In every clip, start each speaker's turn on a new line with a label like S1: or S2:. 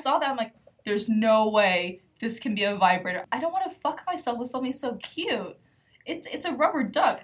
S1: saw that, I'm like, there's no way this can be a vibrator. I don't want to fuck myself with something so cute. It's it's a rubber duck.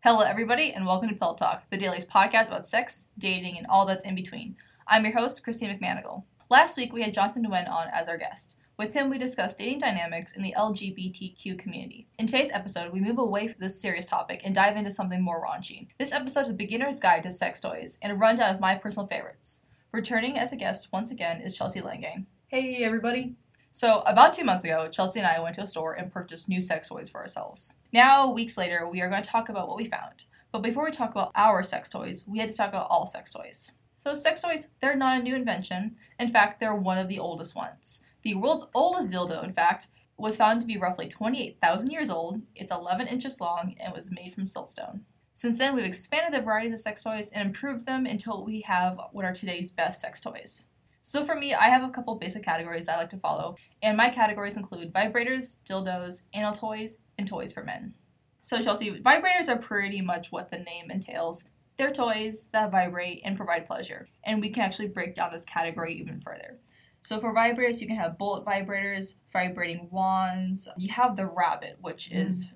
S1: Hello, everybody, and welcome to Pill Talk, the daily's podcast about sex, dating, and all that's in between. I'm your host, Christine McManigal. Last week, we had Jonathan Nguyen on as our guest. With him, we discussed dating dynamics in the LGBTQ community. In today's episode, we move away from this serious topic and dive into something more raunchy. This episode is a beginner's guide to sex toys and a rundown of my personal favorites. Returning as a guest once again is Chelsea Lange.
S2: Hey, everybody.
S1: So, about two months ago, Chelsea and I went to a store and purchased new sex toys for ourselves. Now, weeks later, we are going to talk about what we found. But before we talk about our sex toys, we had to talk about all sex toys. So, sex toys, they're not a new invention. In fact, they're one of the oldest ones. The world's oldest dildo, in fact, was found to be roughly 28,000 years old. It's 11 inches long and was made from siltstone. Since then, we've expanded the varieties of sex toys and improved them until we have what are today's best sex toys. So for me, I have a couple basic categories I like to follow, and my categories include vibrators, dildos, anal toys, and toys for men. So Chelsea, vibrators are pretty much what the name entails. They're toys that vibrate and provide pleasure, and we can actually break down this category even further. So for vibrators, you can have bullet vibrators, vibrating wands. You have the rabbit, which mm-hmm. is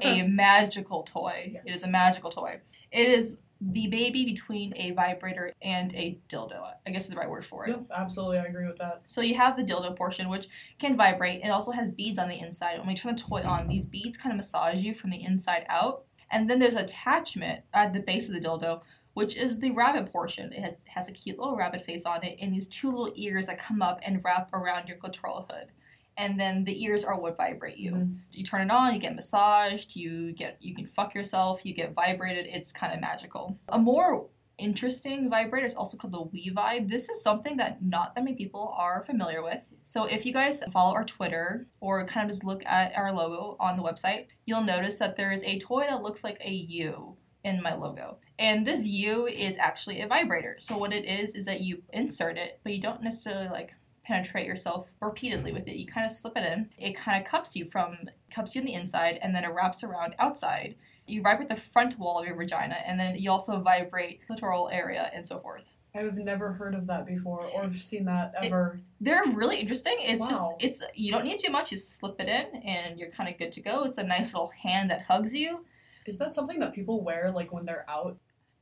S1: a magical toy. It is a magical toy. It is the baby between a vibrator and a dildo. I guess is the right word for it.
S2: Yep, absolutely, I agree with that.
S1: So you have the dildo portion, which can vibrate. It also has beads on the inside. When we turn the toy on, these beads kind of massage you from the inside out. And then there's attachment at the base of the dildo, which is the rabbit portion. It has a cute little rabbit face on it, and these two little ears that come up and wrap around your clitoral hood. And then the ears are what vibrate you.
S2: Mhm.
S1: You turn it on, you get massaged, you get you can fuck yourself, you get vibrated. It's kind of magical. A more interesting vibrator is also called the We Vibe. This is something that not that many people are familiar with. So if you guys follow our Twitter or kind of just look at our logo on the website, you'll notice that there is a toy that looks like a U in my logo. And this U is actually a vibrator. So what it is is that you insert it, but you don't necessarily like penetrate yourself repeatedly with it. You kind of slip it in. It kind of cups you from cups you in the inside and then it wraps around outside. You vibrate the front wall of your vagina and then you also vibrate clitoral area and so forth.
S2: I've never heard of that before or seen that ever.
S1: They're really interesting. It's just it's you don't need too much. You slip it in and you're kind of good to go. It's a nice little hand that hugs you.
S2: Is that something that people wear like when they're out?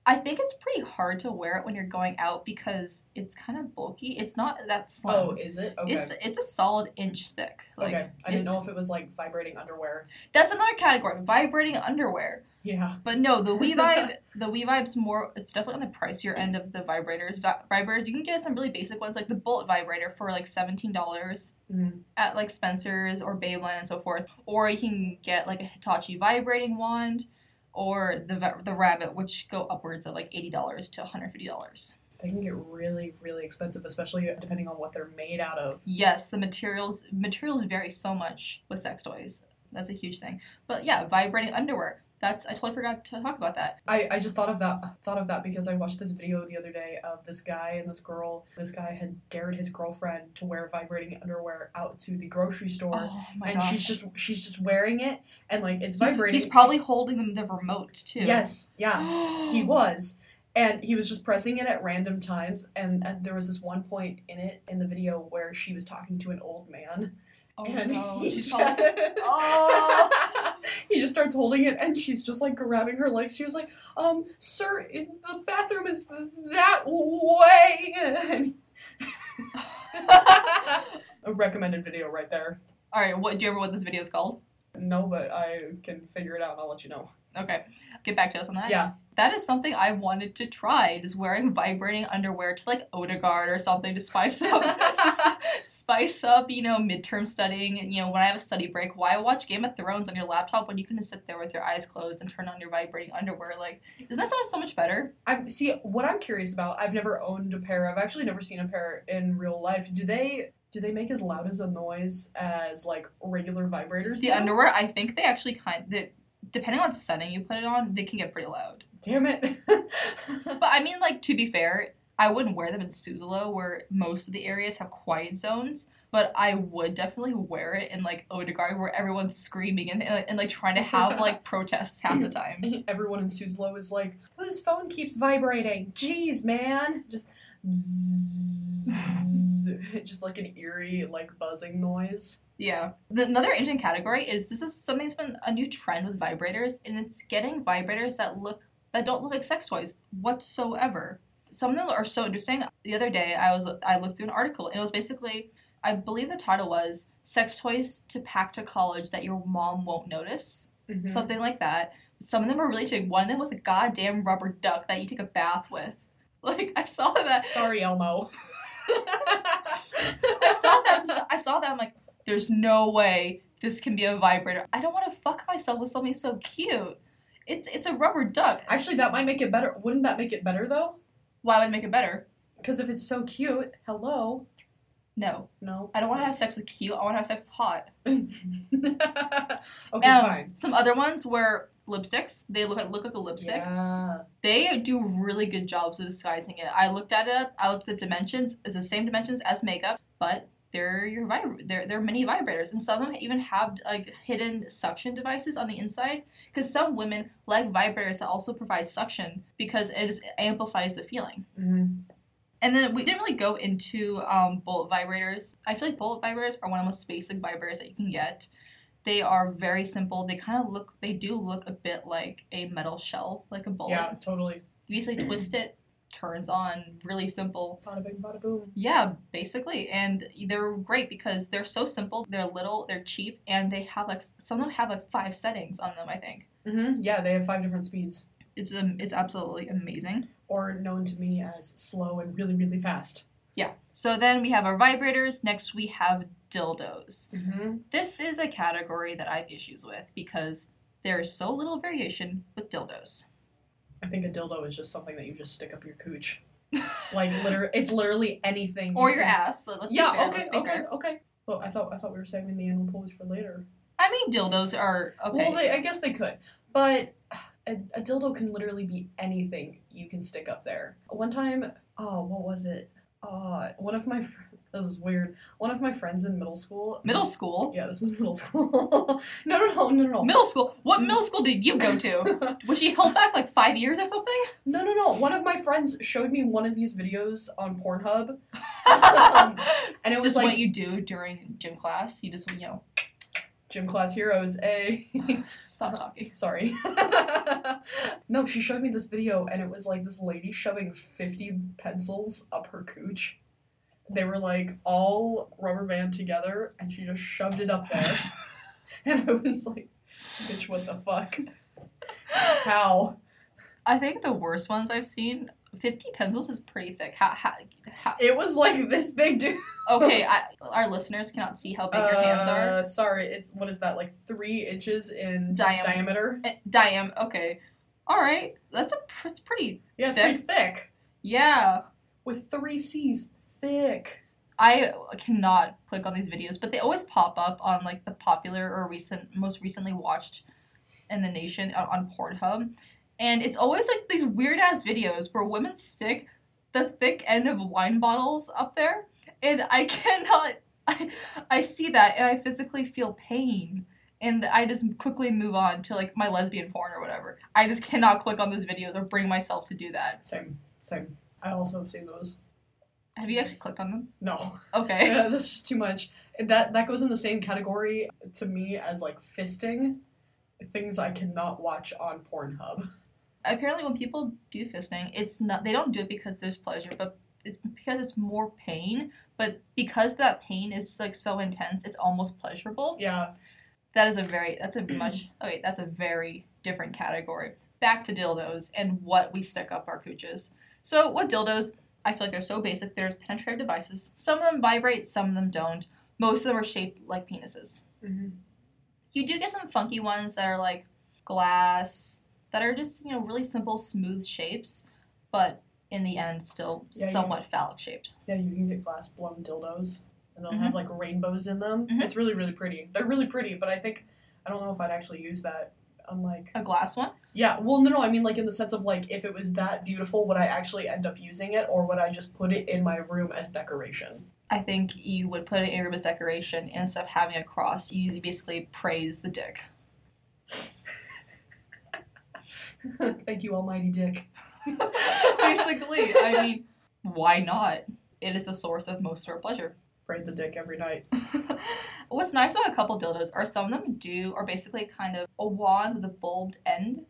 S1: I think it's pretty hard to wear it when you're going out because it's kind of bulky. It's not that slim.
S2: Oh, is it? Okay.
S1: It's it's a solid inch thick. Like,
S2: okay. I didn't know if it was like vibrating underwear.
S1: That's another category, vibrating underwear.
S2: Yeah.
S1: But no, the We Vibe, the We Vibe's more. It's definitely on the pricier end of the vibrators. Vi- vibrators, you can get some really basic ones, like the Bullet vibrator for like seventeen dollars
S2: Mhm.
S1: at like Spencer's or Babeland and so forth. Or you can get like a Hitachi vibrating wand, or the the Rabbit, which go upwards of like eighty dollars to one hundred fifty dollars.
S2: They can get really, really expensive, especially depending on what they're made out of.
S1: Yes, the materials materials vary so much with sex toys. That's a huge thing. But yeah, vibrating underwear. That's I totally forgot to talk about that.
S2: I, I just thought of that thought of that because I watched this video the other day of this guy and this girl. This guy had dared his girlfriend to wear vibrating underwear out to the grocery store.
S1: Oh
S2: and
S1: gosh.
S2: she's just she's just wearing it and like it's vibrating.
S1: He's, probably holding the remote too.
S2: Yes, yeah, he was. And he was just pressing it at random times. And, and there was this one point in it, in the video, where she was talking to an old man.
S1: Oh
S2: and
S1: no,
S2: he
S1: she's
S2: just,
S1: probably. Oh.
S2: he just starts holding it, and she's just like grabbing her legs. She was like, um, sir, in- the bathroom is that way. And- A recommended video right there.
S1: All right, what do you remember what this video is called?
S2: No, but I can figure it out and I'll let you know.
S1: Okay, get back to us on that.
S2: Yeah.
S1: That is something I wanted to try, just wearing vibrating underwear to like Odegaard or something to spice up, spice up, you know, midterm studying. And you know, when I have a study break, why watch Game of Thrones on your laptop when you can just sit there with your eyes closed and turn on your vibrating underwear? Like, doesn't that sound so much better?
S2: I see what I'm curious about. I've never owned a pair. I've actually never seen a pair in real life. Do they do they make as loud as a noise as like regular vibrators?
S1: The
S2: do?
S1: underwear, I think they actually kind that depending on setting you put it on, they can get pretty loud.
S2: Damn it.
S1: But I mean, like to be fair, I wouldn't wear them in Suzzallo where most of the areas have quiet zones. but I would definitely wear it in like Odegaard where everyone's screaming and, and, and like trying to have like protests half the time.
S2: Everyone in Suzzallo is like, whose phone keeps vibrating? Jeez, man. Just just like an eerie, like buzzing noise.
S1: Yeah. The, another interesting category is this is something that's been a new trend with vibrators, and it's getting vibrators that look that don't look like sex toys whatsoever. Some of them are so interesting. The other day, I was I looked through an article, and it was basically, I believe the title was "Sex Toys to Pack to College That Your Mom Won't Notice,"
S2: Mhm.
S1: something like that. Some of them are really interesting. One of them was a goddamn rubber duck that you take a bath with. Like I saw that.
S2: Sorry, Elmo.
S1: I saw that. I saw that. I'm like, there's no way this can be a vibrator. I don't want to fuck myself with something so cute. It's it's a rubber duck.
S2: Actually, that might make it better. Wouldn't that make it better though?
S1: Why would it make it better?
S2: Because if it's so cute, hello.
S1: No,
S2: No.
S1: I don't want to have sex with cute. I want to have sex with hot.
S2: okay,
S1: Um,
S2: fine.
S1: Some other ones were lipsticks. They look like look like a lipstick.
S2: Yeah.
S1: They do really good jobs of disguising it. I looked at it. Up, I looked at the dimensions. It's the same dimensions as makeup, but they're your vibra- they're they're mini vibrators, and some of them even have like hidden suction devices on the inside. Because some women like vibrators that also provide suction because it just amplifies the feeling.
S2: Mhm.
S1: And then we didn't really go into um, bullet vibrators. I feel like bullet vibrators are one of the most basic vibrators that you can get. They are very simple. They kind of look, they do look a bit like a metal shell, like a bullet.
S2: Yeah, totally.
S1: You basically twist it, turns on, really simple.
S2: Bada bing, bada boom.
S1: Yeah, basically. And they're great because they're so simple, they're little, they're cheap, and they have like, some of them have like five settings on them, I think.
S2: Mm-hmm. Yeah, they have five different speeds,
S1: It's, um, it's absolutely amazing.
S2: or known to me as slow and really, really fast.
S1: Yeah. So then we have our vibrators. Next, we have dildos.
S2: Mm-hmm.
S1: This is a category that I have issues with because there is so little variation with dildos.
S2: I think a dildo is just something that you just stick up your cooch. Like literally, it's literally anything.
S1: Or
S2: you
S1: your
S2: can-
S1: ass. let- Let's
S2: Yeah.
S1: be fair.
S2: okay.
S1: let's be
S2: Okay.
S1: fair.
S2: Okay. Well, I thought I thought we were saving the animal toys for later.
S1: I mean, dildos are okay.
S2: Well, they, I guess they could, but a, a dildo can literally be anything you can stick up there. One time, oh, what was it? Uh, one of my fr- this is weird. One of my friends in middle school.
S1: middle school.
S2: Yeah, this was middle school. no, no, no, no, no.
S1: Middle school. What middle school did you go to? Was she held back like five years or something?
S2: No, no, no. One of my friends showed me one of these videos on Pornhub, Um, and it was
S1: just
S2: like
S1: what you do during gym class. You just you know
S2: gym class heroes. A
S1: stop talking.
S2: sorry. no, she showed me this video, and it was like this lady shoving fifty pencils up her cooch. They were like all rubber band together, and she just shoved it up there. and I was like, "Bitch, what the fuck? How?"
S1: I think the worst ones I've seen. Fifty pencils is pretty thick. How, how, how
S2: It was like this big, dude.
S1: okay, I, our listeners cannot see how big your hands are.
S2: Uh, Sorry, it's what is that? Like three inches in
S1: Diam-
S2: diameter.
S1: Eh, Diam. Okay, all right. That's a pr- it's pretty.
S2: Yeah, it's
S1: Thick?
S2: pretty thick.
S1: Yeah,
S2: With three C's, thick.
S1: I cannot click on these videos, but they always pop up on like the popular or recent, most recently watched in the nation on, on Pornhub, and it's always like these weird ass videos where women stick the thick end of wine bottles up there, and I cannot. I, I see that and I physically feel pain. And I just quickly move on to like my lesbian porn or whatever. I just cannot click on those videos or bring myself to do that.
S2: Same, same. I also have seen those.
S1: Have you actually clicked on them?
S2: No,
S1: Okay.
S2: yeah, that's just too much. That that goes in the same category to me as like fisting, things I cannot watch on Pornhub.
S1: apparently when people do fisting it's not they don't do it because there's pleasure but it's because it's more pain but because that pain is like so intense it's almost pleasurable
S2: Yeah,
S1: that is a very that's a much okay that's a very different category back to dildos and what we stick up our cooches so what dildos i feel like they're so basic there's penetrative devices some of them vibrate some of them don't most of them are shaped like penises
S2: mm-hmm.
S1: you do get some funky ones that are like glass that are just you know really simple smooth shapes but in the end still
S2: Yeah,
S1: somewhat phallic shaped
S2: yeah, you can get glass blown dildos, and they'll
S1: Mhm.
S2: have like rainbows in them.
S1: Mhm.
S2: It's really really pretty. They're really pretty, but I think I don't know if I'd actually use that. Unlike
S1: a glass one
S2: Yeah, well, no, no, I mean, like, in the sense of, like, if it was that beautiful, would I actually end up using it, or would I just put it in my room as decoration?
S1: I think you would put it in your room as decoration and instead of having a cross, you basically praise the dick.
S2: Thank you, Almighty Dick.
S1: basically, I mean, why not? It is the source of most of our pleasure.
S2: Praise the dick every night.
S1: What's nice about a couple dildos are some of them do are basically kind of a wand with a bulbed end,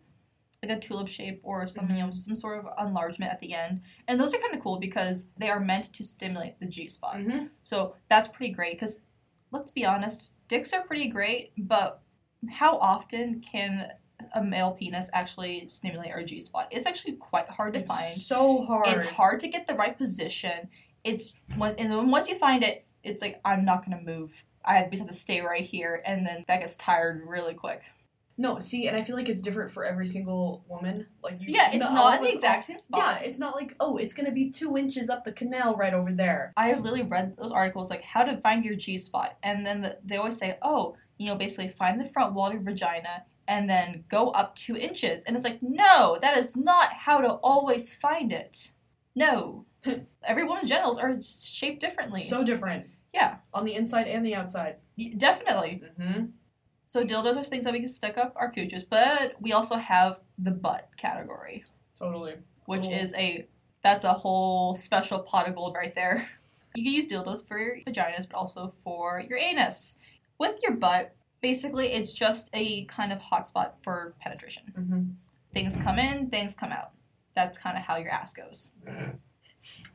S1: like a tulip shape or some you know some sort of enlargement at the end, and those are kind of cool because they are meant to stimulate the G spot.
S2: Mm-hmm.
S1: So that's pretty great because let's be honest, dicks are pretty great, but how often can a male penis actually stimulate our G spot? It's actually quite hard to
S2: It's
S1: find.
S2: so hard.
S1: It's hard to get the right position. It's when and then once you find it, it's like I'm not gonna move. I just have to stay right here, and then that gets tired really quick.
S2: No, see, and I feel like it's different for every single woman. Like you,
S1: Yeah, it's not the exact same spot.
S2: Yeah, it's not like oh, it's gonna be two inches up the canal right over there.
S1: I have literally read those articles like how to find your G spot, and then the, they always say, oh, you know, basically find the front wall of your vagina and then go up two inches, and it's like, no, that is not how to always find it. No, every woman's genitals are shaped differently.
S2: So different.
S1: Yeah.
S2: On the inside and the outside.
S1: Y- definitely.
S2: Mm-hmm.
S1: So dildos are things that we can stick up our cooches, but we also have the butt category,
S2: Totally.
S1: which
S2: Cool.
S1: is a that's a whole special pot of gold right there. You can use dildos for your vaginas, but also for your anus. With your butt, basically it's just a kind of hotspot for penetration.
S2: Mm-hmm.
S1: Things come in, things come out. That's kind of how your ass goes.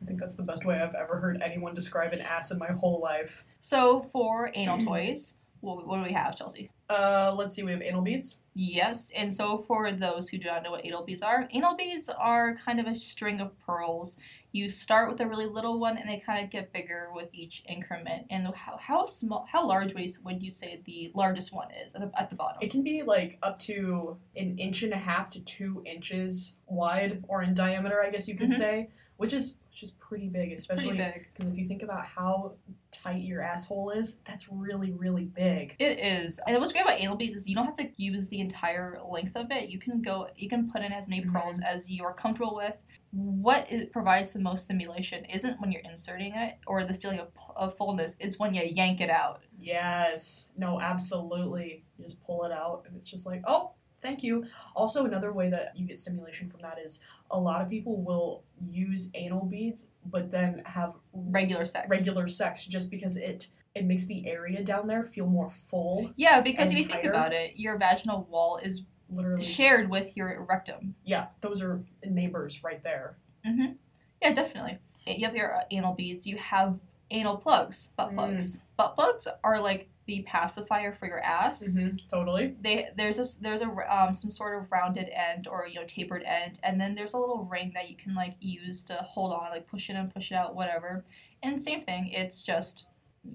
S2: I think that's the best way I've ever heard anyone describe an ass in my whole life.
S1: So for anal toys, what, what do we have, Chelsea?
S2: Uh, let's see. We have anal beads.
S1: Yes, and so for those who do not know what anal beads are, anal beads are kind of a string of pearls. You start with a really little one, and they kind of get bigger with each increment. And how, how small, how large would you, would you say the largest one is at the, at the bottom?
S2: It can be like up to an inch and a half to two inches wide or in diameter, I guess you could
S1: Mhm.
S2: say, which is which is pretty big, especially because if you think about how tight your asshole is, that's really really big.
S1: It is, and what's great about anal beads is you don't have to use the entire length of it. You can go, you can put in as many
S2: Mhm.
S1: pearls as you are comfortable with. What it provides the most stimulation isn't when you're inserting it or the feeling of, of fullness. It's when you yank it out.
S2: Yes. No, absolutely. You just pull it out and it's just like, oh, thank you. Also, another way that you get stimulation from that is a lot of people will use anal beads, but then have
S1: Regular sex.
S2: regular sex just because it it makes the area down there feel more full.
S1: Yeah, because if you think about it, your vaginal wall is
S2: Literally.
S1: shared with your rectum.
S2: Yeah, those are neighbors right there.
S1: Yeah, definitely. You have your uh, anal beads. You have anal plugs, butt
S2: Mm.
S1: plugs. Butt plugs are like the pacifier for your ass.
S2: Mm-hmm. Totally.
S1: They there's a there's a um, some sort of rounded end or you know tapered end, and then there's a little ring that you can like use to hold on, like push it in, push it out, whatever. And same thing. It's just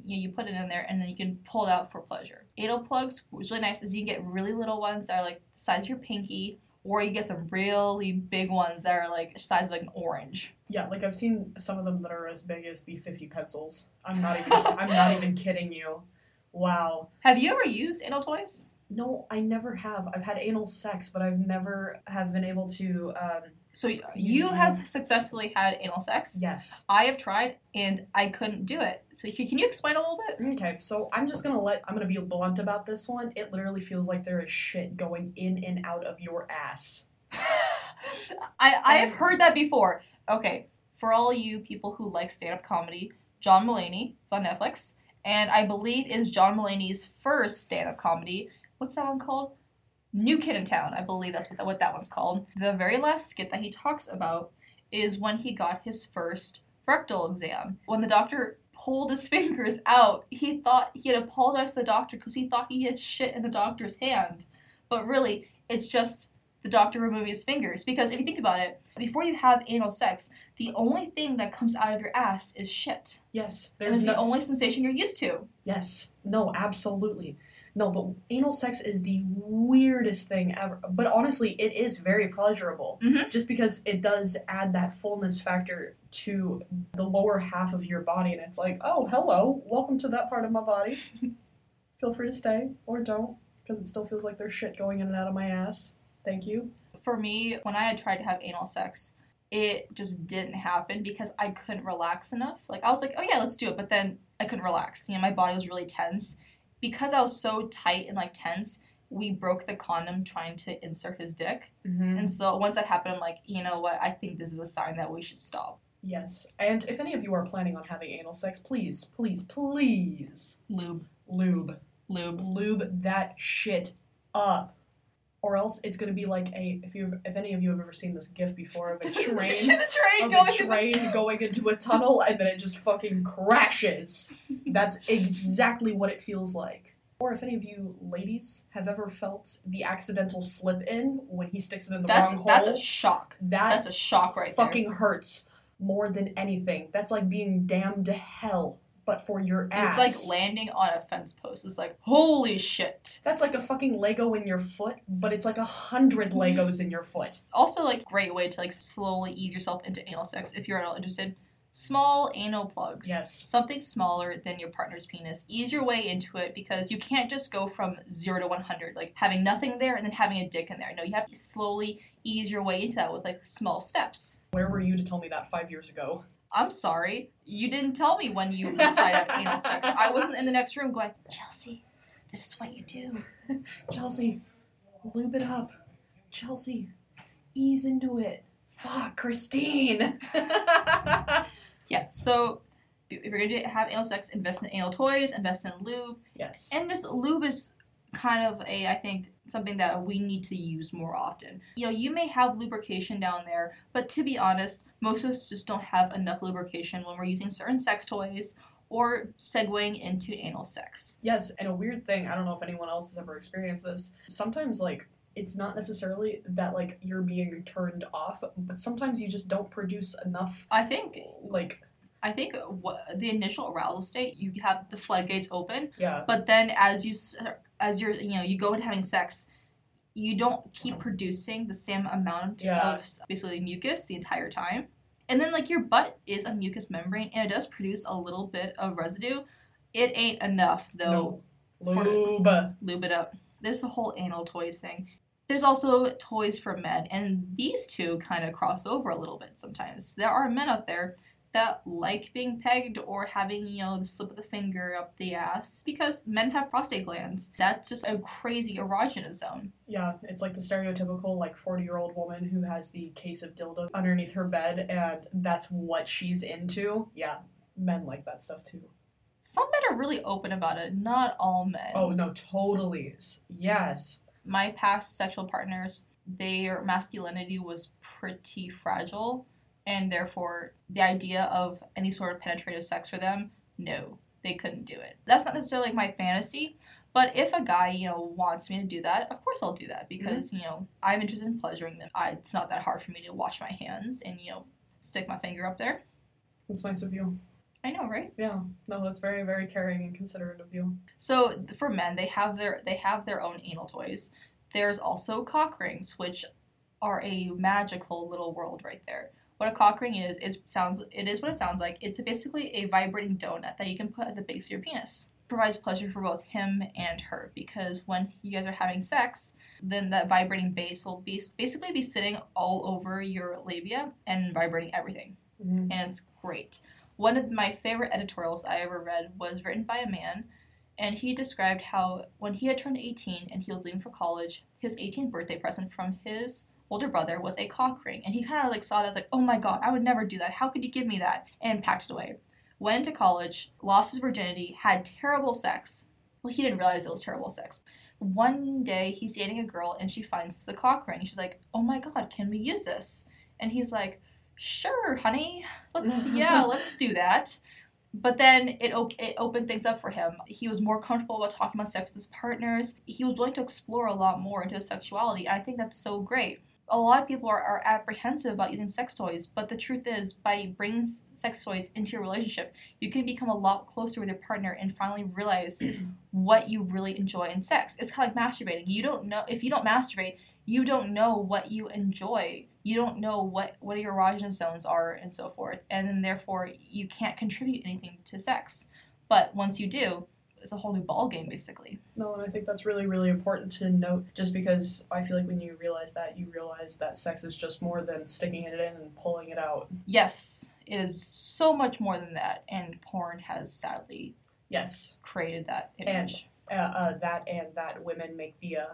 S1: you, know, you put it in there and then you can pull it out for pleasure. Anal plugs, what's really nice is you can get really little ones that are like the size of your pinky, or you get some really big ones that are like the size of like an orange.
S2: Yeah, like I've seen some of them that are as big as the 50 pencils. I'm not even I'm not even kidding you. Wow.
S1: Have you ever used anal toys?
S2: No, I never have. I've had anal sex, but I've never have been able to um
S1: So you
S2: them.
S1: have successfully had anal sex.
S2: yes.
S1: I have tried and I couldn't do it. So can you explain a little bit?
S2: Okay, so I'm just gonna let I'm gonna be blunt about this one. It literally feels like there is shit going in and out of your ass.
S1: I I have heard that before. Okay, for all you people who like stand up comedy, John Mulaney is on Netflix, and I believe is John Mulaney's first stand up comedy. What's that one called? New Kid in Town. I believe that's what that, what that one's called. The very last skit that he talks about is when he got his first rectal exam. When the doctor pulled his fingers out, he thought he had apologized to the doctor because he thought he had shit in the doctor's hand. But really, it's just the doctor removing his fingers. Because if you think about it, before you have anal sex, the only thing that comes out of your ass is shit.
S2: Yes, there's
S1: it's
S2: no
S1: the only sensation you're used to.
S2: Yes. No, absolutely. No, but anal sex is the weirdest thing ever. But honestly, it is very pleasurable.
S1: Mhm.
S2: Just because it does add that fullness factor to the lower half of your body. And it's like, oh, hello, welcome to that part of my body. Feel free to stay or don't, because it still feels like there's shit going in and out of my ass. Thank you.
S1: For me, when I had tried to have anal sex, it just didn't happen because I couldn't relax enough. Like I was like, oh yeah, let's do it, but then I couldn't relax. You know, my body was really tense because I was so tight and like tense. We broke the condom trying to insert his dick,
S2: Mm-hmm.
S1: and so once that happened, I'm like, you know what? I think this is a sign that we should stop.
S2: Yes. And if any of you are planning on having anal sex, please, please, please
S1: Lube,
S2: lube.
S1: lube.
S2: Lube that shit up. Or else it's gonna be like a if you if any of you have ever seen this gif before of a train
S1: the train
S2: of
S1: going
S2: a train going into a tunnel and then it just fucking crashes. That's exactly what it feels like. Or if any of you ladies have ever felt the accidental slip in when he sticks it in the
S1: That's
S2: wrong
S1: that's a shock.
S2: that
S1: That's a shock right there.
S2: fucking hurts more than anything. That's like being damned to hell, but for your ass.
S1: It's like landing on a fence post. It's like holy shit.
S2: That's like a fucking Lego in your foot, but it's like a hundred Legos in your foot.
S1: Also, like great way to like slowly ease yourself into anal sex if you're at all interested. Small anal plugs.
S2: Yes.
S1: Something smaller than your partner's penis. Ease your way into it because you can't just go from zero to one hundred, like having nothing there and then having a dick in there. No, you have to slowly ease your way into that with like small steps.
S2: Where were you to tell me that five years ago?
S1: I'm sorry, you didn't tell me when you decided on anal sex. I wasn't in the next room going, Chelsea, this is what you do.
S2: Chelsea, lube it up. Chelsea, ease into it. Fuck, Christine.
S1: Yeah, so if you're gonna have anal sex, invest in anal toys, invest in lube,
S2: yes.
S1: and just lube is kind of a I think something that we need to use more often. You know, you may have lubrication down there, but to be honest, most of us just don't have enough lubrication when we're using certain sex toys or segueing into anal sex.
S2: Yes, and a weird thing, I don't know if anyone else has ever experienced this. Sometimes, like, it's not necessarily that, like, you're being turned off, but sometimes you just don't produce enough,
S1: I think
S2: like,
S1: I think what, the initial arousal state, you have the floodgates open,
S2: yeah.
S1: but then as you as you're you know you go into having sex you don't keep producing the same amount
S2: Yeah.
S1: of basically mucus the entire time and then like your butt is a mucus membrane and it does produce a little bit of residue it ain't enough though
S2: No.
S1: for-
S2: Lube.
S1: lube it up there's the whole anal toys thing there's also toys for men and these two kind of cross over a little bit sometimes there are men out there that like being pegged or having you know the slip of the finger up the ass because men have prostate glands that's just a crazy erogenous zone
S2: Yeah, it's like the stereotypical like 40 year old woman who has the case of dildo underneath her bed and that's what she's into. Yeah, men like that stuff too.
S1: some men are really open about it not all men
S2: Oh no, totally. Yes.
S1: my past sexual partners, their masculinity was pretty fragile, and therefore the idea of any sort of penetrative sex for them, no, they couldn't do it. That's not necessarily like my fantasy, but if a guy, you know, wants me to do that, of course I'll do that mm-hmm. because, you know, I'm interested in pleasuring them. I, it's not that hard for me to wash my hands and, you know, stick my finger up there.
S2: That's nice of you.
S1: I know, right?
S2: Yeah. No, that's very, very caring and considerate of you.
S1: So for men, they have their they have their own anal toys. There's also cock rings, which are a magical little world right there. What a cock ring is, it sounds it is what it sounds like. It's basically a vibrating donut that you can put at the base of your penis. Provides pleasure for both him and her because when you guys are having sex, then that vibrating base will be basically be sitting all over your labia and vibrating everything
S2: Mhm.
S1: and it's great. One of my favorite editorials I ever read was written by a man, and he described how when he had turned 18 and he was leaving for college, his 18th birthday present from his older brother was a cock ring, and he kind of like saw that as like, oh my god, I would never do that. How could you give me that? And packed it away. Went into college, lost his virginity, had terrible sex. Well, he didn't realize it was terrible sex. One day he's dating a girl and she finds the cock ring. She's like, oh my god, can we use this? And he's like, sure, honey, let's yeah, let's do that. But then it op- it opened things up for him. He was more comfortable about talking about sex with his partners. He was willing to explore a lot more into his sexuality. And I think that's so great. A lot of people are, are apprehensive about using sex toys, but the truth is, by bringing sex toys into your relationship, you can become a lot closer with your partner and finally realize what you really enjoy in sex. It's kind of like masturbating. You don't know if you don't masturbate, you don't know what you enjoy. You don't know what what your erogenous zones are and so forth, and then therefore you can't contribute anything to sex. But once you do, it's a whole new ball game basically.
S2: No, and I think that's really, really important to note just because I feel like when you realize that, you realize that sex is just more than sticking it in and pulling it out.
S1: Yes, it is so much more than that, and porn has sadly
S2: Yes.
S1: created that
S2: And-
S1: image.
S2: Uh, uh, that and that women make the uh,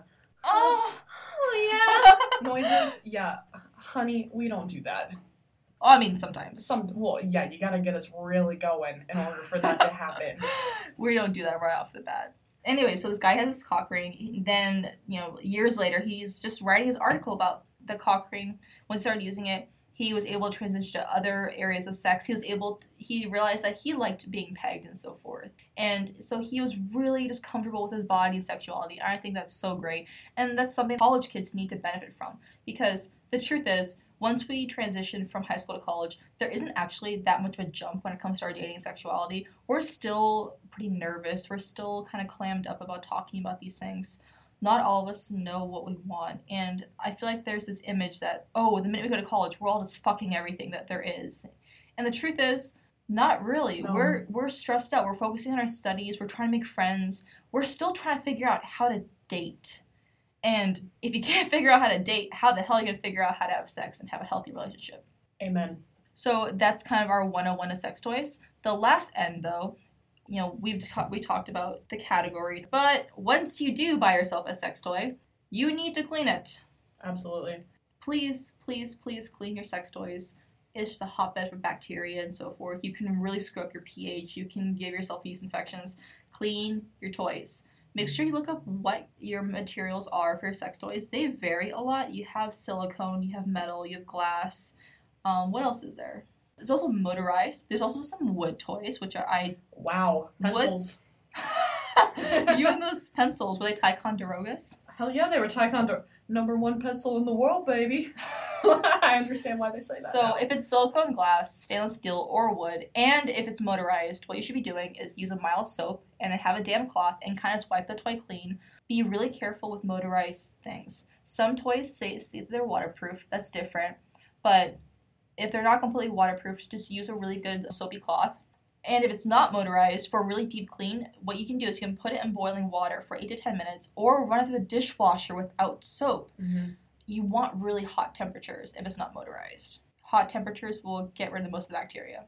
S1: oh,
S2: oh yeah noises. Yeah, honey, we don't do that.
S1: Oh, I mean, sometimes.
S2: Some well, yeah, you gotta get us really going in order for that to happen.
S1: we don't do that right off the bat. Anyway, so this guy has this cock ring. He- Then, you know, years later, he's just writing his article about the cock ring. When he started using it, he was able to transition to other areas of sex. He was able, to, he realized that he liked being pegged and so forth. And so he was really just comfortable with his body and sexuality. And I think that's so great. And that's something college kids need to benefit from. Because the truth is, once we transition from high school to college, there isn't actually that much of a jump when it comes to our dating and sexuality. We're still pretty nervous. We're still kind of clammed up about talking about these things. Not all of us know what we want. And I feel like there's this image that, oh, the minute we go to college, we're all just fucking everything that there is. And the truth is, not really.
S2: No.
S1: We're we're stressed out. We're focusing on our studies. We're trying to make friends. We're still trying to figure out how to date. And if you can't figure out how to date, how the hell are you gonna figure out how to have sex and have a healthy relationship?
S2: Amen.
S1: So that's kind of our 101 of sex toys. The last end, though, you know, we've ta- we talked about the categories, but once you do buy yourself a sex toy, you need to clean it.
S2: Absolutely.
S1: Please, please, please clean your sex toys. It's just a hotbed for bacteria and so forth. You can really screw up your pH. You can give yourself yeast infections. Clean your toys. Make sure you look up what your materials are for your sex toys. They vary a lot. You have silicone, you have metal, you have glass. Um, what else is there? It's also motorized. There's also some wood toys, which are I.
S2: Wow. Pencils.
S1: you and those pencils were they Ticonderogas?
S2: Hell yeah, they were Ticonderoga number one pencil in the world, baby. I understand why they say that.
S1: So
S2: now.
S1: if it's silicone glass, stainless steel, or wood, and if it's motorized, what you should be doing is use a mild soap and then have a damp cloth and kind of swipe the toy clean. Be really careful with motorized things. Some toys say, say that they're waterproof. That's different. But if they're not completely waterproof, just use a really good soapy cloth. And if it's not motorized for a really deep clean, what you can do is you can put it in boiling water for 8 to 10 minutes or run it through the dishwasher without soap
S2: Mhm.
S1: you want really hot temperatures if it's not motorized. Hot temperatures will get rid of most of the bacteria.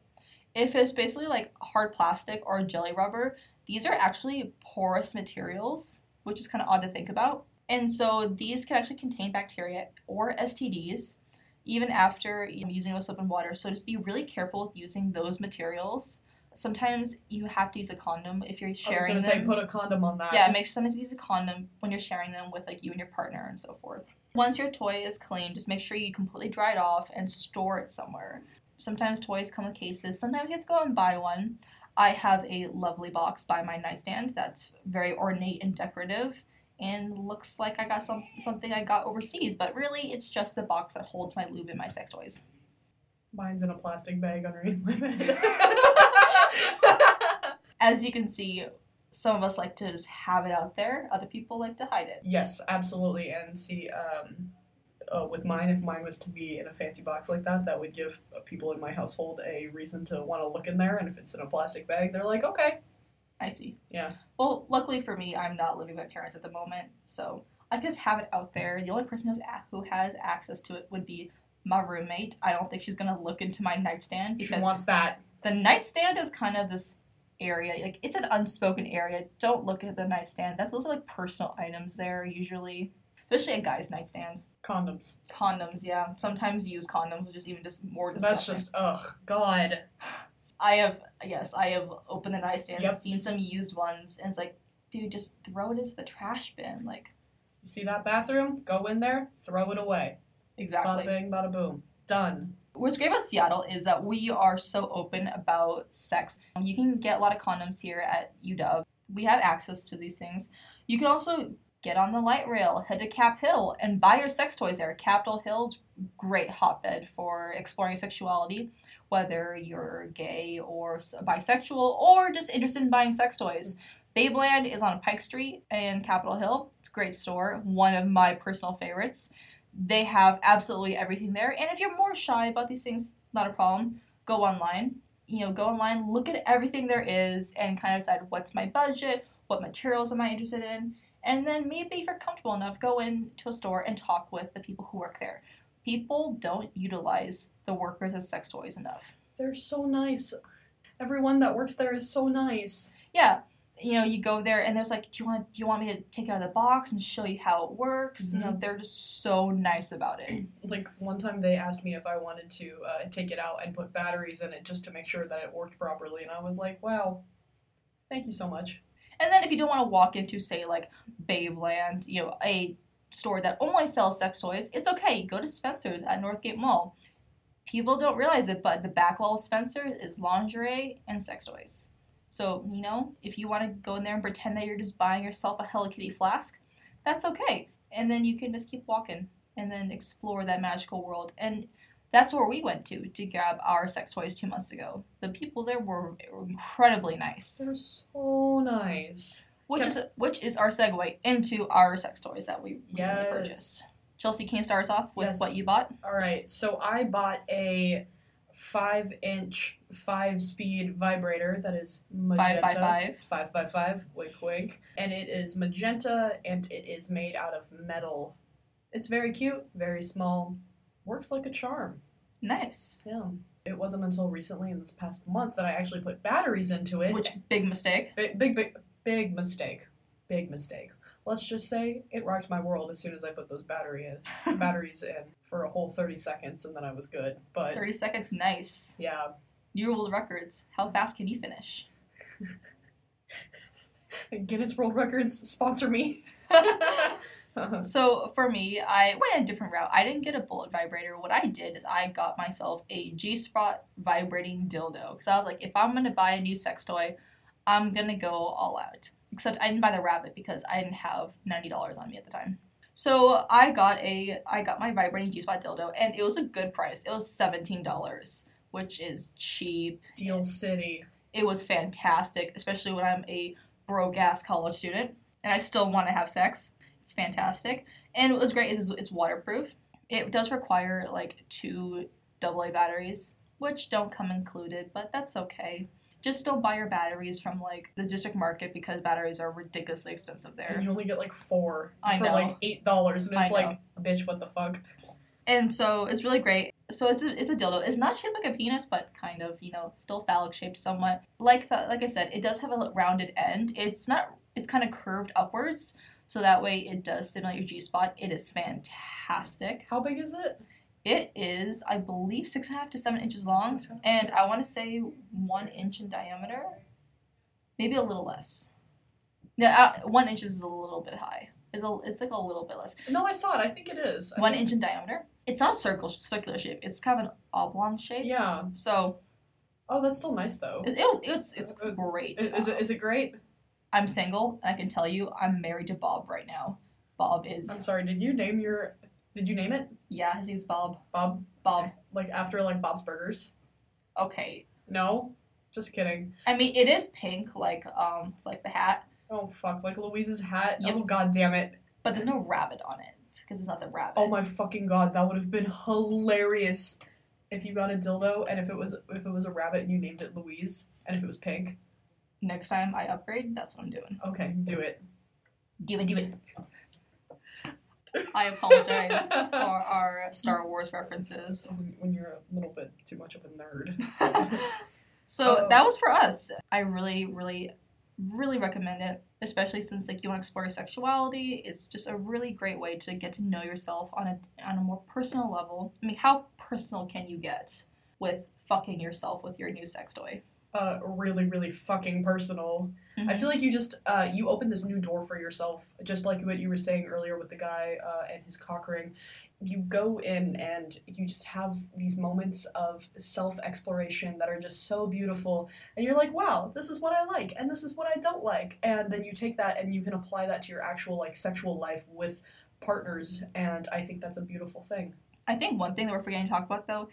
S1: If it's basically like hard plastic or jelly rubber, these are actually porous materials, which is kind of odd to think about. And so these can actually contain bacteria or STDs even after you know, using with soap and water. So just be really careful with using those materials. Sometimes you have to use a condom if you're sharing.
S2: I was gonna say put a condom on that.
S1: Yeah, make sure sometimes use a condom when you're sharing them with like you and your partner and so forth. Once your toy is clean, just make sure you completely dry it off and store it somewhere. Sometimes toys come with cases. Sometimes you have to go and buy one. I have a lovely box by my nightstand that's very ornate and decorative and looks like I got some something I got overseas, but really it's just the box that holds my lube and my sex toys.
S2: Mine's in a plastic bag underneath my bed.
S1: As you can see, some of us like to just have it out there. Other people like to hide it.
S2: yes, absolutely. And see, um, uh, with mine, if mine was to be in a fancy box like that, that would give people in my household a reason to want to look in there. And if it's in a plastic bag, they're like, okay.
S1: I see.
S2: Yeah.
S1: Well, luckily for me, I'm not living with my parents at the moment, so I can just have it out there. The only person who's a- who has access to it would be my roommate. I don't think she's gonna look into my nightstand
S2: She
S1: because
S2: wants that.
S1: the nightstand is kind of this area, like it's an unspoken area. Don't look at the nightstand. That's those are like personal items there usually, especially a guy's nightstand.
S2: Condoms.
S1: Condoms, yeah. Sometimes use condoms, which is even just more Disgusting.
S2: That's just, ugh, God.
S1: I have yes, I have opened the nightstand,
S2: Yep.
S1: seen some used ones, and it's like, dude, just throw it into the trash bin. Like
S2: You see that bathroom? Go in there, throw it away.
S1: Exactly.
S2: Bada bing, bada boom. Done.
S1: What's great about Seattle is that we are so open about sex. You can get a lot of condoms here at UW. We have access to these things. You can also get on the light rail, head to Cap Hill, and buy your sex toys there. Capitol Hill's great hotbed for exploring sexuality, whether you're gay or bisexual or just interested in buying sex toys. Babeland is on Pike Street in Capitol Hill. It's a great store, one of my personal favorites. They have absolutely everything there. And if you're more shy about these things, not a problem. Go online. you know, go online, look at everything there is, and kind of decide what's my budget, what materials am I interested in, and then maybe if you're comfortable enough, go into a store and talk with the people who work there. People don't utilize the workers as sex toys enough.
S2: They're so nice. Everyone that works there is so nice.
S1: Yeah, you know, you go there and there's like, do you want do you want me to take it out of the box and show you how it works? You know, they're just so nice about it.
S2: Like one time they asked me if I wanted to uh, take it out and put batteries in it just to make sure that it worked properly, and I was like, wow, thank you so much.
S1: And then if you don't want to walk into say like Babeland, you know, a store that only sells sex toys, it's okay. Go to Spencer's at Northgate Mall. People don't realize it, but the back wall of Spencer is lingerie and sex toys. So, you know, if you want to go in there and pretend that you're just buying yourself a Hello Kitty flask, that's okay. And then you can just keep walking and then explore that magical world. And that's where we went to to grab our sex toys two months ago. The people there were incredibly nice.
S2: They're so nice.
S1: Which
S2: Can-
S1: is which is our segue into our sex toys that we recently
S2: Yes.
S1: purchased. Chelsea, can you start us off with
S2: Yes.
S1: what you bought?
S2: All right, so I bought a five inch, five speed vibrator that is magenta.
S1: Five by five.
S2: Five by five, wink wink. And it is magenta and it is made out of metal. It's very cute, very small, works like a charm.
S1: Nice.
S2: Yeah. It wasn't until recently in this past month that I actually put batteries into it.
S1: Which big mistake.
S2: big, big, big, big mistake. Big mistake. Let's just say it rocked my world as soon as I put those battery in, batteries in for a whole 30 seconds and then I was good. But
S1: Thirty seconds, nice.
S2: yeah,
S1: New world records. How fast can you finish?
S2: Guinness World Records sponsor me. Uh-huh.
S1: So for me, I went a different route. I didn't get a bullet vibrator. What I did is I got myself a G Spot vibrating dildo because I was like, if I'm gonna buy a new sex toy, I'm gonna go all out. Except I didn't buy the rabbit because I didn't have ninety dollars on me at the time. So I got a I got my vibrating G Spot dildo and it was a good price. It was seventeen dollars, which is cheap.
S2: Deal City.
S1: It was fantastic, especially when I'm a broke ass college student and I still want to have sex. It's fantastic. And what was great is it's waterproof. It does require like two AA batteries, which don't come included, but that's okay. Just don't buy your batteries from like the district market because batteries are ridiculously expensive there.
S2: And you only get like four
S1: I
S2: for
S1: know.
S2: like eight dollars, and it's like, bitch, what the fuck?
S1: And so it's really great. So it's a, it's a dildo. It's not shaped like a penis, but kind of, you know, still phallic shaped somewhat. Like the, like I said, it does have a rounded end. It's not. It's kind of curved upwards, so that way it does stimulate your G spot. It is fantastic.
S2: How big is it?
S1: It is, I believe, six and a half to seven inches long,
S2: Six and
S1: I want to say one inch in diameter, maybe a little less. No, uh, one inch is a little bit high. It's a, it's like a little bit less.
S2: No, I saw it. I think it is. I
S1: One
S2: think-
S1: inch in diameter. It's not a circle circular shape. It's kind of an oblong shape.
S2: Yeah.
S1: So
S2: Oh, that's still nice though.
S1: it, it was it's it's
S2: Uh,
S1: great.
S2: Is, is it is it great?
S1: I'm single, and I can tell you, I'm married to Bob right now. Bob is
S2: I'm sorry. Did you name your? Did you name it
S1: yeah, his name's Bob.
S2: Bob?
S1: Bob.
S2: Like after like Bob's Burgers?
S1: Okay.
S2: No, just kidding.
S1: I mean, it is pink, like um, like the hat,
S2: Oh fuck! Like Louise's hat.
S1: Yep.
S2: Oh god damn it!
S1: but there's no rabbit on it because it's not the rabbit.
S2: Oh my fucking god! That would have been hilarious if you got a dildo and if it was if it was a rabbit and you named it Louise and if it was pink.
S1: Next time I upgrade, that's what I'm doing.
S2: Okay, do it.
S1: Do it, do it. I apologize for our Star Wars references.
S2: When, when you're a little bit too much of a nerd.
S1: so
S2: Oh.
S1: that was for us. I really, really, really recommend it, especially since like you want to explore your sexuality. It's just a really great way to get to know yourself on a on a more personal level. I mean, how personal can you get with fucking yourself with your new sex toy?
S2: uh, really, really fucking personal. I feel like you just uh, you open this new door for yourself, just like what you were saying earlier with the guy uh, and his cock ring. You go in and you just have these moments of self exploration that are just so beautiful, and you're like, wow, this is what I like, and this is what I don't like, and then you take that and you can apply that to your actual like sexual life with partners, and I think that's a beautiful thing.
S1: I think one thing that we're forgetting to talk about though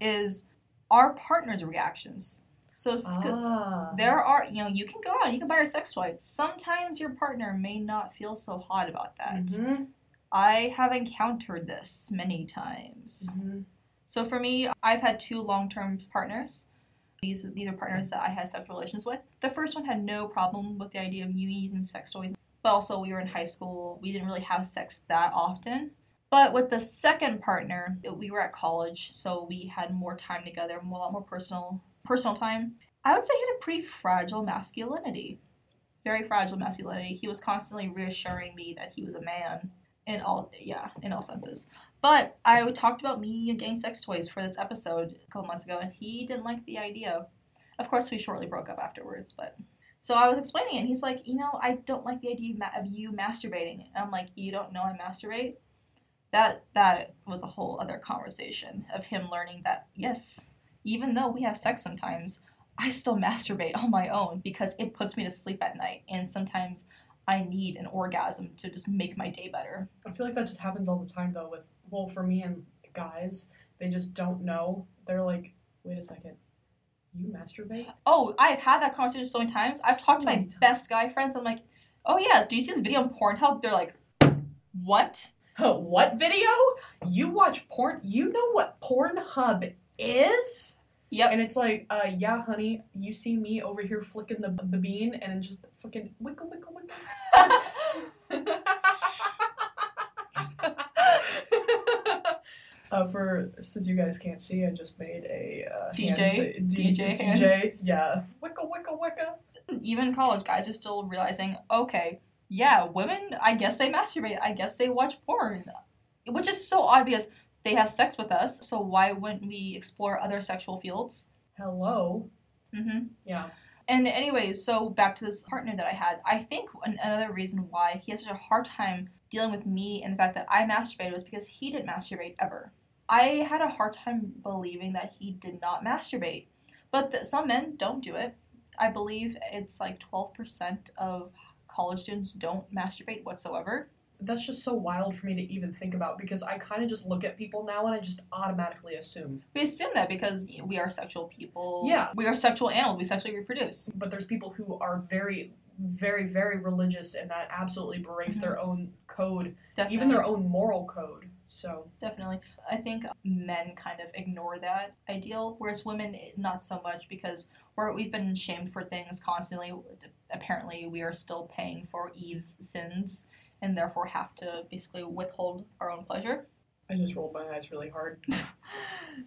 S1: is our partner's reactions. So sc-
S2: Ah,
S1: there are, you know, you can go out, you can buy a sex toy. Sometimes your partner may not feel so hot about that.
S2: Mhm,
S1: I have encountered this many times.
S2: mhm.
S1: So for me, I've had two long-term partners. These these are partners that I had sexual relations with. The first one had no problem with the idea of me using sex toys, but also we were in high school. We didn't really have sex that often. But with the second partner, we were at college, so we had more time together, a lot more personal personal time. I would say he had a pretty fragile masculinity. Very fragile masculinity. He was constantly reassuring me that he was a man in all yeah, in all senses. But I talked about me getting sex toys for this episode a couple months ago and he didn't like the idea. Of course we shortly broke up afterwards, but so I was explaining it and he's like, "You know, I don't like the idea of you masturbating." And I'm like, "You don't know I masturbate?" That that was a whole other conversation of him learning that yes, even though we have sex sometimes, I still masturbate on my own because it puts me to sleep at night and sometimes I need an orgasm to just make my day better.
S2: I feel like that just happens all the time though with well for me and guys, they just don't know. They're like, "Wait a second. You masturbate?"
S1: Oh, I've had that conversation so many times. I've
S2: So
S1: talked to my
S2: times.
S1: best guy friends. I'm like, "Oh yeah, do you see this video on Pornhub?" They're like, "What?"
S2: What video? You watch porn? You know what Pornhub is?
S1: Yep.
S2: And it's like, uh, yeah, honey, you see me over here flicking the the bean, and just fucking wicka wicka wicka. uh, for since you guys can't see, I just made a uh,
S1: DJ?
S2: hand D-
S1: DJ?
S2: DJ, yeah, wicka wicka wicka.
S1: Even college, guys are still realizing, okay, yeah, women, I guess they masturbate. I guess they watch porn, which is so obvious. They have sex with us, so why wouldn't we explore other sexual fields?
S2: Hello,
S1: Mm-hmm.
S2: yeah.
S1: And anyways, so back to this partner that I had. I think an- another reason why he had such a hard time dealing with me and the fact that I masturbated was because he didn't masturbate ever. I had a hard time believing that he did not masturbate. But th- some men don't do it. I believe it's like 12% of college students don't masturbate whatsoever.
S2: That's just so wild for me to even think about because I kind of just look at people now and I just automatically assume.
S1: We assume that because we are sexual people.
S2: Yeah.
S1: We are sexual animals. We sexually reproduce.
S2: But there's people who are very, very, very religious and that absolutely breaks mm-hmm. their own code,
S1: Definitely.
S2: even their own moral code. So
S1: Definitely. I think men kind of ignore that ideal, whereas women eh, not so much because we're, we've been shamed for things constantly. Apparently, we are still paying for Eve's sins and therefore have to basically withhold our own pleasure.
S2: I just rolled my eyes really hard.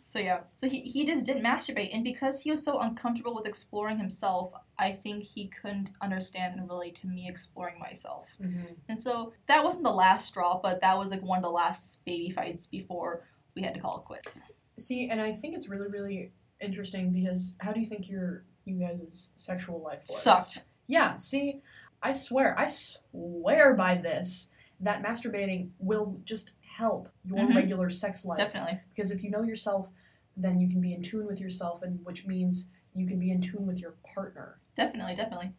S1: So, yeah. So, he, he just didn't masturbate. And because he was so uncomfortable with exploring himself, I think he couldn't understand and relate to me exploring myself.
S2: Mm-hmm.
S1: And so that wasn't the last straw, but that was like one of the last baby fights before we had to call it quits.
S2: See, and I think it's really, really interesting because how do you think your you guys' sexual life was?
S1: Sucked.
S2: Yeah, see, I swear, I swear by this that masturbating will just help your
S1: Mhm.
S2: regular sex life.
S1: Definitely.
S2: Because if you know yourself, then you can be in tune with yourself, and which means you can be in tune with your partner.
S1: Definitely, definitely.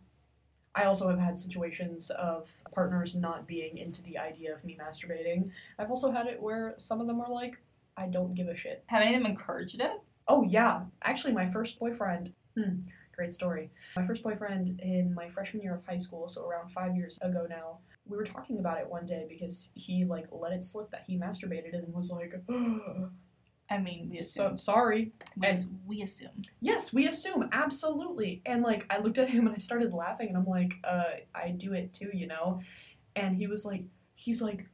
S2: I also have had situations of partners not being into the idea of me masturbating. I've also had it where some of them are like, I don't give a shit.
S1: Have any of them encouraged it?
S2: Oh, yeah. Actually, my first boyfriend, hmm, great story. My first boyfriend in my freshman year of high school, so around five years ago now, we were talking about it one day because he, like, let it slip that he masturbated and was like,
S1: I mean, we
S2: so sorry.
S1: we,
S2: and-
S1: we assume.
S2: Yes, we assume, absolutely. And, like, I looked at him and I started laughing and I'm like, uh, I do it too, you know? And he was like, he's like,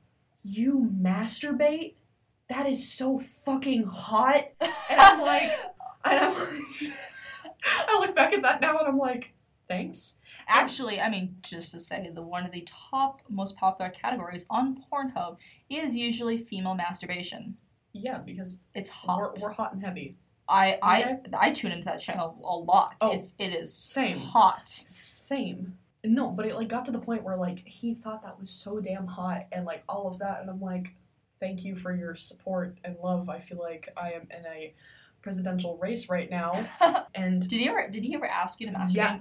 S2: you masturbate? That is so fucking hot. And I'm like, and I'm like, I look back at that now and I'm like, thanks.
S1: Actually, I mean, just to say, the one of the top most popular categories on Pornhub is usually female masturbation.
S2: Yeah, because
S1: It's
S2: we're,
S1: hot.
S2: we're hot and heavy.
S1: I, I
S2: Okay.
S1: I tune into that channel a lot.
S2: Oh,
S1: it's it is
S2: same.
S1: hot.
S2: Same. No, but it like got to the point where like he thought that was so damn hot and like all of that, and I'm like, thank you for your support and love. I feel like I am in a presidential race right now, and
S1: Did he ever did he ever ask you to masturbate?
S2: Yeah.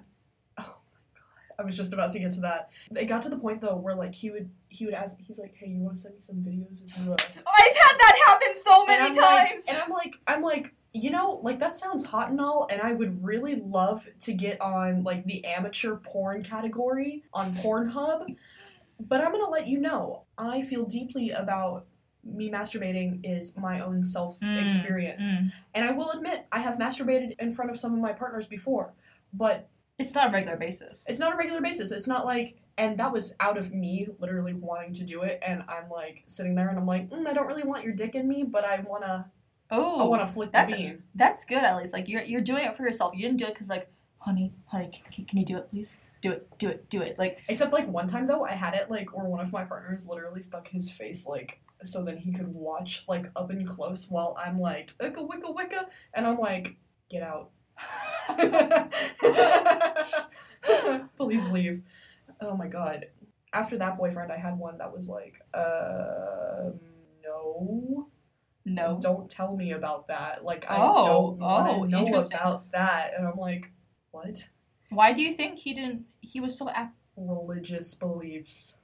S2: Oh my god, I was just about to get to that. It got to the point though where like he would he would ask he's like, hey, you want to send me some videos of you? Uh,
S1: I've had that happen so many
S2: I'm like-
S1: times.
S2: and I'm like, I'm like, you know, like that sounds hot and all, and I would really love to get on like the amateur porn category on Pornhub. But I'm gonna let you know, I feel deeply about me masturbating is my own self
S1: Mm,
S2: experience.
S1: mm.
S2: And I will admit, I have masturbated in front of some of my partners before, but
S1: It's not a regular basis.
S2: it's not a regular basis. It's not like, and that was out of me literally wanting to do it. And I'm like sitting there and I'm like, mm, I don't really want your dick in me, but I wanna, Oh, I
S1: oh,
S2: wanna flick the
S1: that's-
S2: bean.
S1: that's good at least. Like you're you're doing it for yourself. You didn't do it because like, honey, honey, can, can you do it, please? Do it, do it, do it. Like
S2: Except like one time though, I had it like or one of my partners literally stuck his face like so then he could watch like up and close while I'm like wicka wicka wicka and I'm like get out. Please leave. Oh my god. After that boyfriend, I had one that was like, um, no,
S1: no.
S2: don't tell me about that. Like, I
S1: Oh,
S2: don't want to
S1: oh,
S2: know about that. And I'm like, what?
S1: Why do you think he didn't? He was so ap-
S2: Religious beliefs.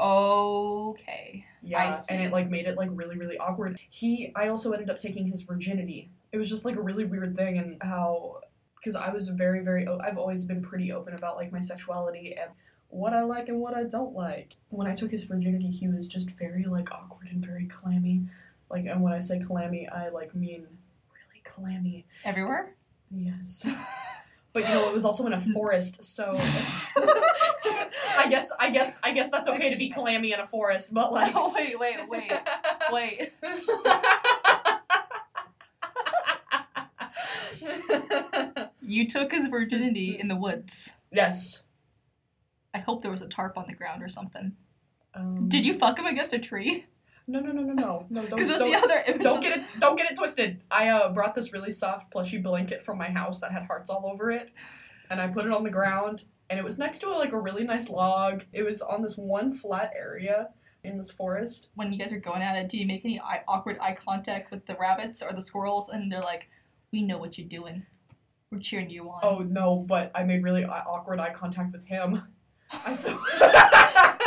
S1: Okay.
S2: Yeah, and it like made it like really really awkward. He I also ended up taking his virginity. It was just like a really weird thing and how because I was very very o- I've always been pretty open about like my sexuality and what I like and what I don't like. When I took his virginity, he was just very like awkward and very clammy. Like and when I say clammy, I like mean really clammy.
S1: Everywhere.
S2: Yes. But you know, it was also in a forest, so I guess I guess I guess that's okay to be clammy in a forest, but like
S1: oh wait, wait, wait, wait. You took his virginity in the woods.
S2: yes.
S1: I hope there was a tarp on the ground or something.
S2: Um,
S1: Did you fuck him against a tree?
S2: No, no, no, no, no, no. Don't,
S1: Because that's
S2: don't,
S1: the other image.
S2: don't get it. Don't get it twisted. I uh, brought this really soft plushy blanket from my house that had hearts all over it, and I put it on the ground. And it was next to like a really nice log. It was on this one flat area in this forest.
S1: When you guys are going at it, do you make any eye, awkward eye contact with the rabbits or the squirrels? And they're like, "We know what you're doing. We're cheering you on."
S2: Oh no! But I made really awkward eye contact with him. I so.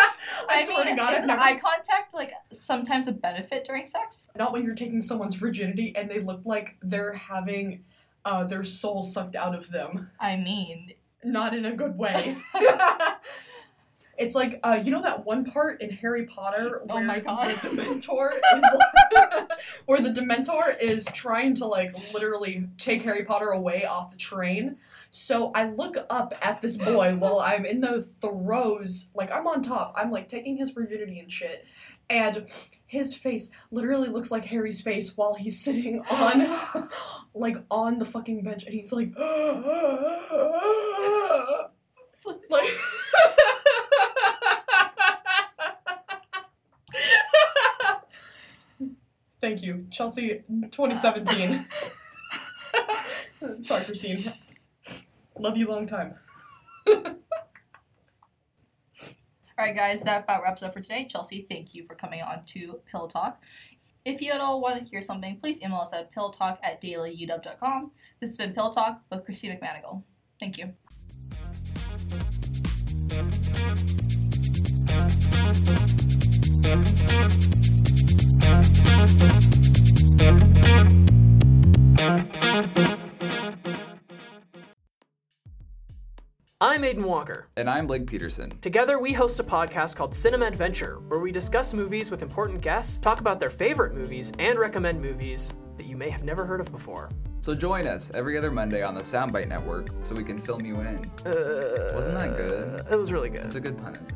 S2: I, swear
S1: mean,
S2: to God, I've never
S1: eye contact like sometimes a benefit during sex?
S2: not when you're taking someone's virginity and they look like they're having uh, their soul sucked out of them.
S1: I mean,
S2: Not in a good way. it's like uh, you know that one part in Harry Potter
S1: Oh
S2: where
S1: my God.
S2: the Dementor is where the Dementor is trying to like literally take Harry Potter away off the train. So I look up at this boy while I'm in the throes, like I'm on top. I'm like taking his virginity and shit. And his face literally looks like Harry's face while he's sitting on like on the fucking bench and he's like like Thank you. Chelsea 2017. Sorry, Christine. Love you long time.
S1: All right, guys, that about wraps it up for today. Chelsea, thank you for coming on to Pillow Talk. If you at all want to hear something, please email us at pillowtalk at dailyuw.com. This has been Pillow Talk with Christine McManigal. Thank you.
S3: I'm Aiden Walker.
S4: And I'm Blake Peterson.
S3: Together, we host a podcast called Cinema Adventure, where we discuss movies with important guests, talk about their favorite movies, and recommend movies that you may have never heard of before.
S4: So join us every other Monday on the Soundbite Network so we can film you in.
S3: Uh,
S4: Wasn't that good?
S3: It was really good.
S4: It's a good pun, isn't it?